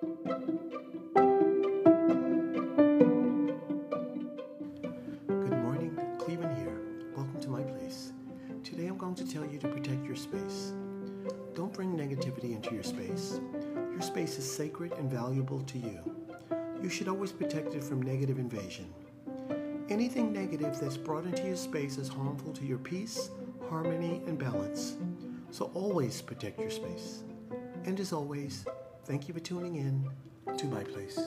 Good morning, Clevin here. Welcome to my place. Today I'm going to tell you to protect your space. Don't bring negativity into your space. Your space is sacred and valuable to you. You should always protect it from negative invasion. Anything negative that's brought into your space is harmful to your peace, harmony, and balance. So always protect your space. And as always, thank you for tuning in to my place.